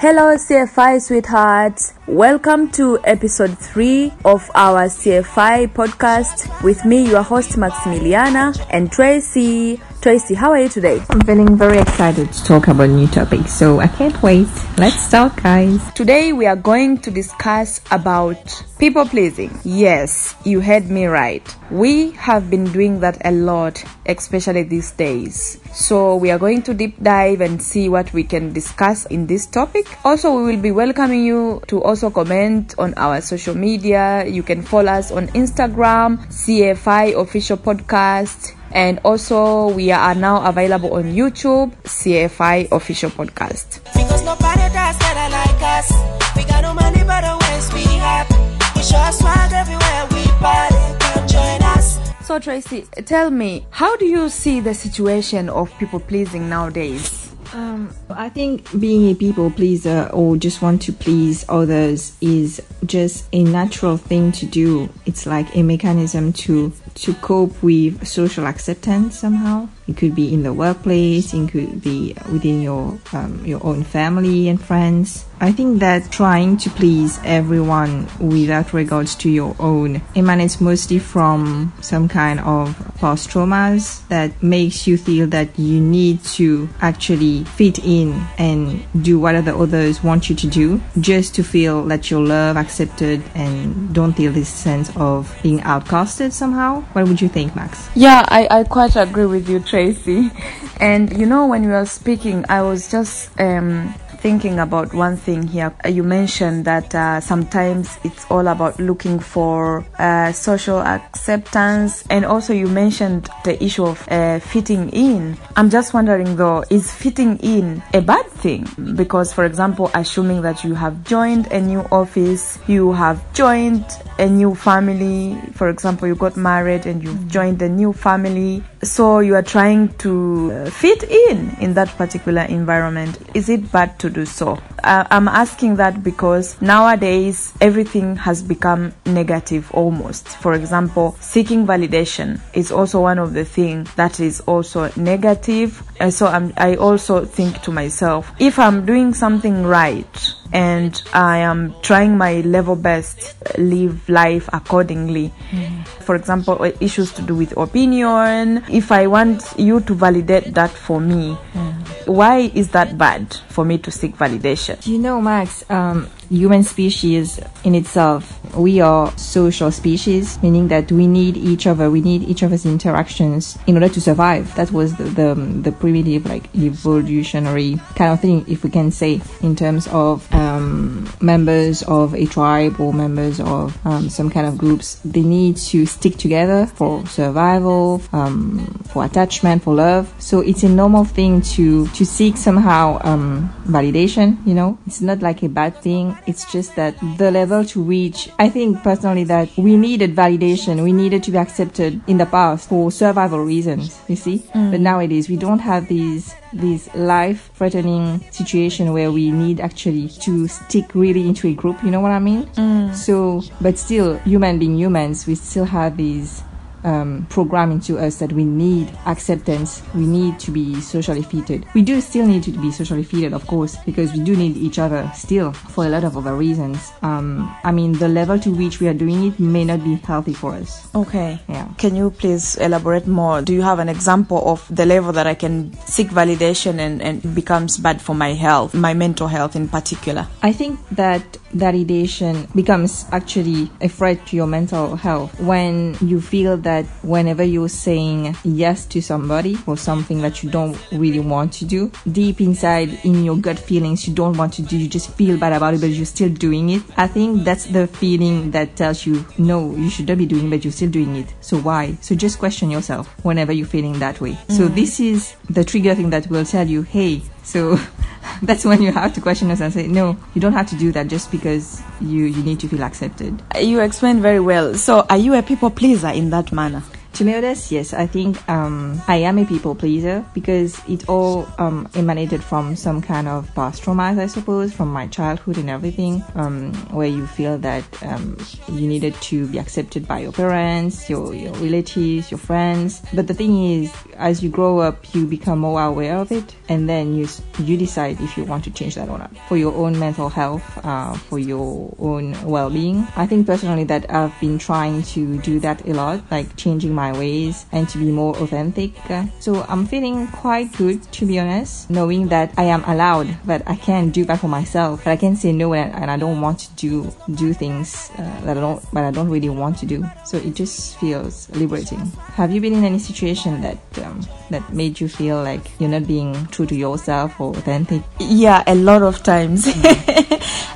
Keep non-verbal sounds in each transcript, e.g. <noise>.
Hello, CFY sweethearts. Welcome to episode 3 of our CFY podcast with me, your host Maximiliana and Tracy. Tracy, how are you today? I'm feeling very excited to talk about new topics, so I can't wait. Let's start, guys. Today we are going to discuss about people pleasing. Yes, you heard me right. We have been doing that a lot, especially these days. So we are going to deep dive and see what we can discuss in this topic. Also, we will be welcoming you to also comment on our social media. You can follow us on Instagram, CFY official podcast and also we are now available on YouTube, CFY official podcast. Because nobody does that like us. We got no money but always we happy. We show swag everywhere we party. Come join us. So Tracy, tell me, how do you see the situation of people pleasing nowadays? Um, I think being a people pleaser or just want to please others is just a natural thing to do. It's like a mechanism to to cope with social acceptance somehow. It could be in the workplace, it could be within your um, your own family and friends. I think that trying to please everyone without regards to your own emanates mostly from some kind of past traumas that makes you feel that you need to actually fit in and do what the others want you to do just to feel that you're loved, accepted, and don't feel this sense of being outcasted somehow. What would you think, Max? Yeah, I, I quite agree with you, Tracy. <laughs> And you know, when you were speaking, I was just um, thinking about one thing here. Uh, you mentioned that uh, sometimes it's all about looking for uh, social acceptance, and also you mentioned the issue of uh, fitting in. I'm just wondering though, is fitting in a bad thing? Because, for example, assuming that you have joined a new office, you have joined a new family, for example, you got married and you've joined a new family, so you are trying to uh, fit in in that particular environment. Is it bad to do so. Uh, I'm asking that because nowadays everything has become negative almost. For example, seeking validation is also one of the things that is also negative. And so I'm, I also think to myself, if I'm doing something right, and I am trying my level best live life accordingly. Mm. For example, issues to do with opinion. If I want you to validate that for me, mm. Why is that bad for me to seek validation? You know, Max, um, human species in itself, we are social species, meaning that we need each other, we need each other's interactions in order to survive. That was the, the, the primitive, like evolutionary kind of thing, if we can say, in terms of um, members of a tribe or members of um, some kind of groups. They need to stick together for survival, um, for attachment, for love. So it's a normal thing to, to seek somehow um, validation, you know? It's not like a bad thing it's just that the level to reach, I think personally that we needed validation. We needed to be accepted in the past for survival reasons, you see? Mm. But nowadays we don't have these this life threatening situation where we need actually to stick really into a group you know what i mean mm. so but still human being humans we still have these um, programming to us that we need acceptance, we need to be socially fitted. We do still need to be socially fitted, of course, because we do need each other still for a lot of other reasons. Um, I mean, the level to which we are doing it may not be healthy for us. Okay. Yeah. Can you please elaborate more? Do you have an example of the level that I can seek validation and, and it becomes bad for my health, my mental health in particular? I think that validation becomes actually a threat to your mental health when you feel that whenever you're saying yes to somebody or something that you don't really want to do, deep inside in your gut feelings, you don't want to do, you just feel bad about it, but you're still doing it. I think that's the feeling that tells you, no, you should not be doing it, but you're still doing it. So why? So just question yourself whenever you're feeling that way. Mm. So this is the trigger thing that will tell you, hey, so <laughs> <laughs> that's when you have to question us and say, no, you don't have to do that just because you, you need to feel accepted. You explained very well. So are you a people pleaser in that manner? To be honest, yes, I think um, I am a people pleaser because it all um, emanated from some kind of past traumas, I suppose, from my childhood and everything, um, where you feel that um, you needed to be accepted by your parents, your, your relatives, your friends. But the thing is, as you grow up, you become more aware of it, and then you you decide if you want to change that or not for your own mental health, uh, for your own well-being. I think personally that I've been trying to do that a lot, like changing my ways and to be more authentic. So I'm feeling quite good, to be honest, knowing that I am allowed, but I can't do that for myself. But I can say no, and, and I don't want to do do things uh, that I don't, but I don't really want to do. So it just feels liberating. Have you been in any situation that um, that made you feel like you're not being true to yourself or authentic? Yeah, a lot of times. <laughs>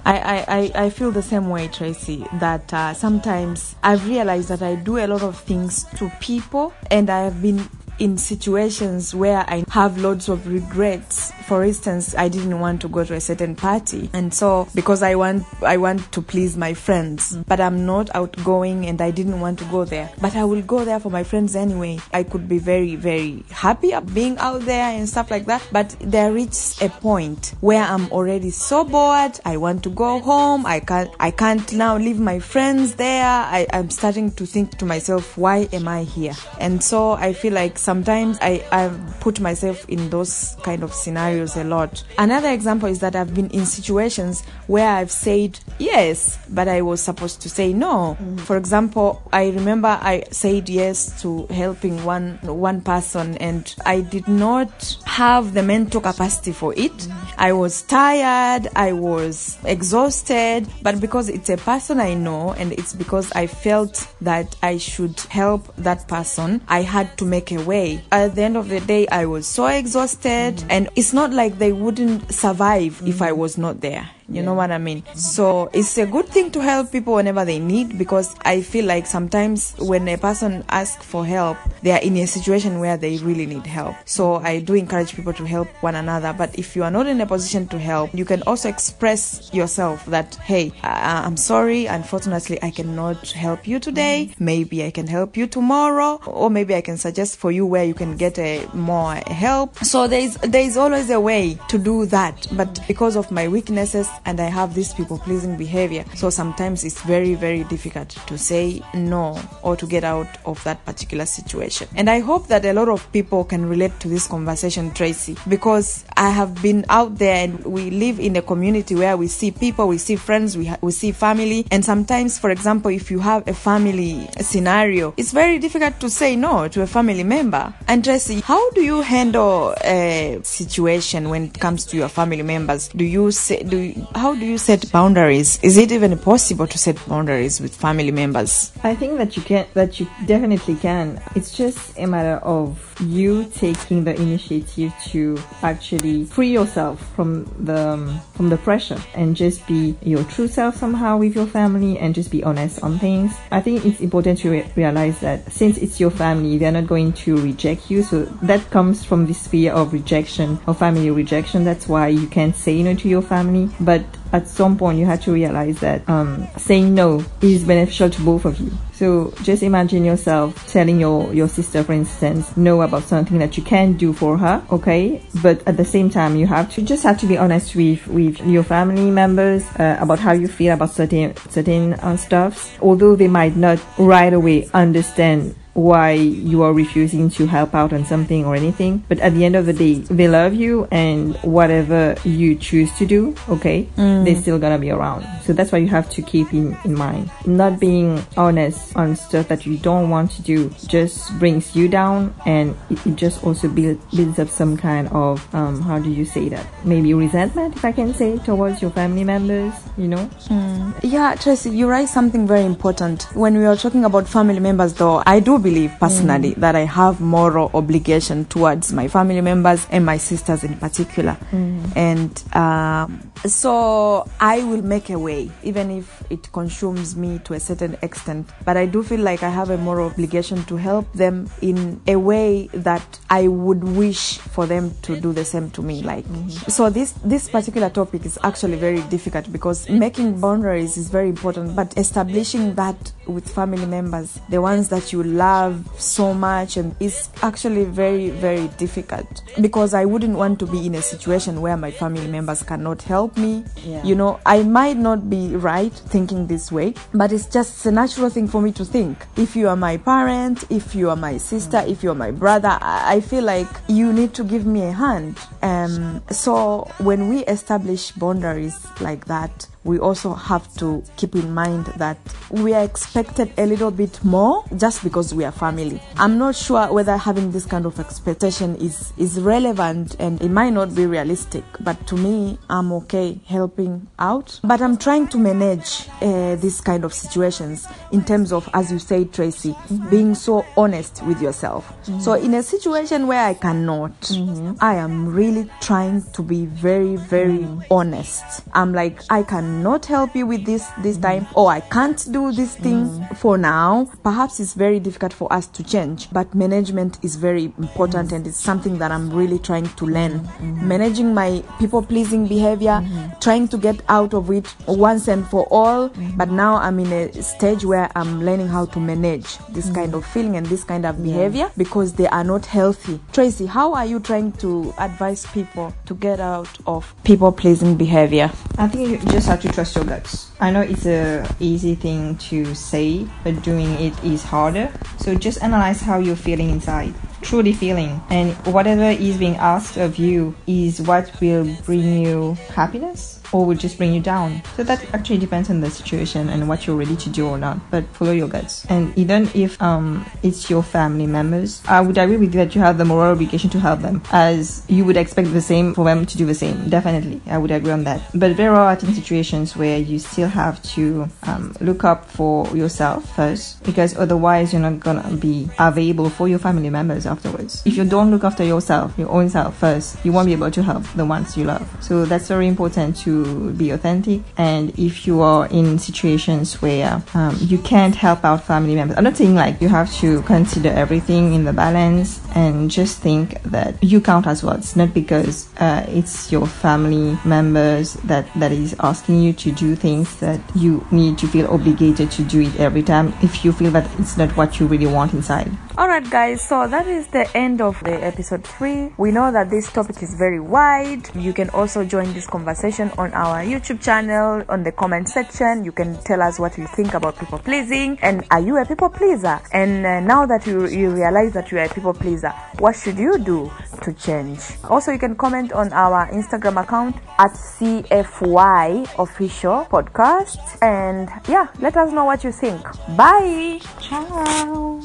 I, I, I feel the same way, Tracy, that uh, sometimes I've realized that I do a lot of things to people and I have been in situations where I have loads of regrets. For instance, I didn't want to go to a certain party, and so because I want I want to please my friends, but I'm not outgoing and I didn't want to go there. But I will go there for my friends anyway. I could be very very happy of being out there and stuff like that, but there reaches a point where I'm already so bored. I want to go home. I can't I can't now leave my friends there. I, I'm starting to think to myself, why am I here? And so I feel like sometimes I, I've put myself in those kind of scenarios a lot. Another example is that I've been in situations where I've said yes, but I was supposed to say no. Mm. For example, I remember I said yes to helping one one person and I did not have the mental capacity for it. Mm. I was tired, I was exhausted, but because it's a person I know and it's because I felt that I should help that person, I had to make a way. At the end of the day, I was so exhausted, and it's not like they wouldn't survive if I was not there. You know what I mean? So it's a good thing to help people whenever they need because I feel like sometimes when a person asks for help, they are in a situation where they really need help. So I do encourage people to help one another. But if you are not in a position to help, you can also express yourself that, hey, I'm sorry, unfortunately, I cannot help you today. Maybe I can help you tomorrow, or maybe I can suggest for you where you can get a more help. So there is there is always a way to do that. But because of my weaknesses, and I have this people pleasing behavior. So sometimes it's very, very difficult to say no or to get out of that particular situation. And I hope that a lot of people can relate to this conversation, Tracy, because I have been out there and we live in a community where we see people, we see friends, we, ha- we see family. And sometimes, for example, if you have a family scenario, it's very difficult to say no to a family member. And Tracy, how do you handle a situation when it comes to your family members? Do you say, do how do you set boundaries? Is it even possible to set boundaries with family members? I think that you can, that you definitely can. It's just a matter of you taking the initiative to actually free yourself from the um, from the pressure and just be your true self somehow with your family and just be honest on things. I think it's important to re- realize that since it's your family, they're not going to reject you. So that comes from this fear of rejection, of family rejection. That's why you can't say no to your family. But at some point you have to realize that um, saying no is beneficial to both of you. So just imagine yourself telling your, your sister, for instance, no about something that you can do for her, okay? But at the same time, you have to just have to be honest with, with your family members uh, about how you feel about certain, certain uh, stuffs. Although they might not right away understand why you are refusing to help out on something or anything. But at the end of the day, they love you and whatever you choose to do, okay, mm. they're still gonna be around. So that's why you have to keep in, in mind. Not being honest on stuff that you don't want to do just brings you down and it, it just also build, builds up some kind of, um, how do you say that? Maybe resentment, if I can say, towards your family members, you know? Mm. Yeah, Tracy, you write something very important. When we are talking about family members though, I do believe personally mm. that I have moral obligation towards my family members and my sisters in particular. Mm. And um, so I will make a way, even if it consumes me to a certain extent. But but I do feel like I have a moral obligation to help them in a way that I would wish for them to do the same to me. Like, mm-hmm. so this this particular topic is actually very difficult because making boundaries is very important, but establishing that with family members, the ones that you love so much, and is actually very very difficult because I wouldn't want to be in a situation where my family members cannot help me. Yeah. You know, I might not be right thinking this way, but it's just a natural thing for me to think. If you are my parent, if you are my sister, if you're my brother, I feel like you need to give me a hand. Um, so when we establish boundaries like that, we also have to keep in mind that we are expected a little bit more just because we are family. I'm not sure whether having this kind of expectation is is relevant and it might not be realistic, but to me, I'm okay helping out. But I'm trying to manage uh, this kind of situations in terms of, as you say, Tracy, mm-hmm. being so honest with yourself. Mm-hmm. So in a situation where I cannot, mm-hmm. I am really trying to be very, very honest. I'm like, I cannot help you with this this time, or I can't do this thing mm. for now. Perhaps it's very difficult for us to change, but management is very important, and it's something that I'm really trying to learn. Mm-hmm. Managing my people pleasing behavior, mm-hmm. trying to get out of it once and for all. Mm-hmm. But now I'm in a stage where I'm learning how to manage this kind of feeling and this kind of behavior because they are not healthy. Tracy, how are you trying to advise people to get out of people pleasing behavior? I think you just to trust your guts. I know it's a easy thing to say, but doing it is harder. So just analyze how you're feeling inside. Truly feeling. And whatever is being asked of you is what will bring you happiness or will just bring you down. So that actually depends on the situation and what you're ready to do or not. But follow your guts. And even if um it's your family members, I would agree with you that you have the moral obligation to help them as you would expect the same for them to do the same. Definitely. I would agree on that. But there are think situations where you still have to um, look up for yourself first because otherwise you're not gonna be available for your family members afterwards. If you don't look after yourself, your own self first, you won't be able to help the ones you love. So that's very important to be authentic. And if you are in situations where um, you can't help out family members, I'm not saying like you have to consider everything in the balance and just think that you count as well. It's not because uh, it's your family members that that is asking you to do things that you need to feel obligated to do it every time if you feel that it's not what you really want inside. Alright, guys, so that is the end of the episode 3. We know that this topic is very wide. You can also join this conversation on our YouTube channel, on the comment section. You can tell us what you think about people pleasing and are you a people pleaser? And uh, now that you, you realize that you are a people pleaser, what should you do to change? Also, you can comment on our Instagram account at CFY Official Podcast. And yeah, let us know what you think. Bye. Ciao.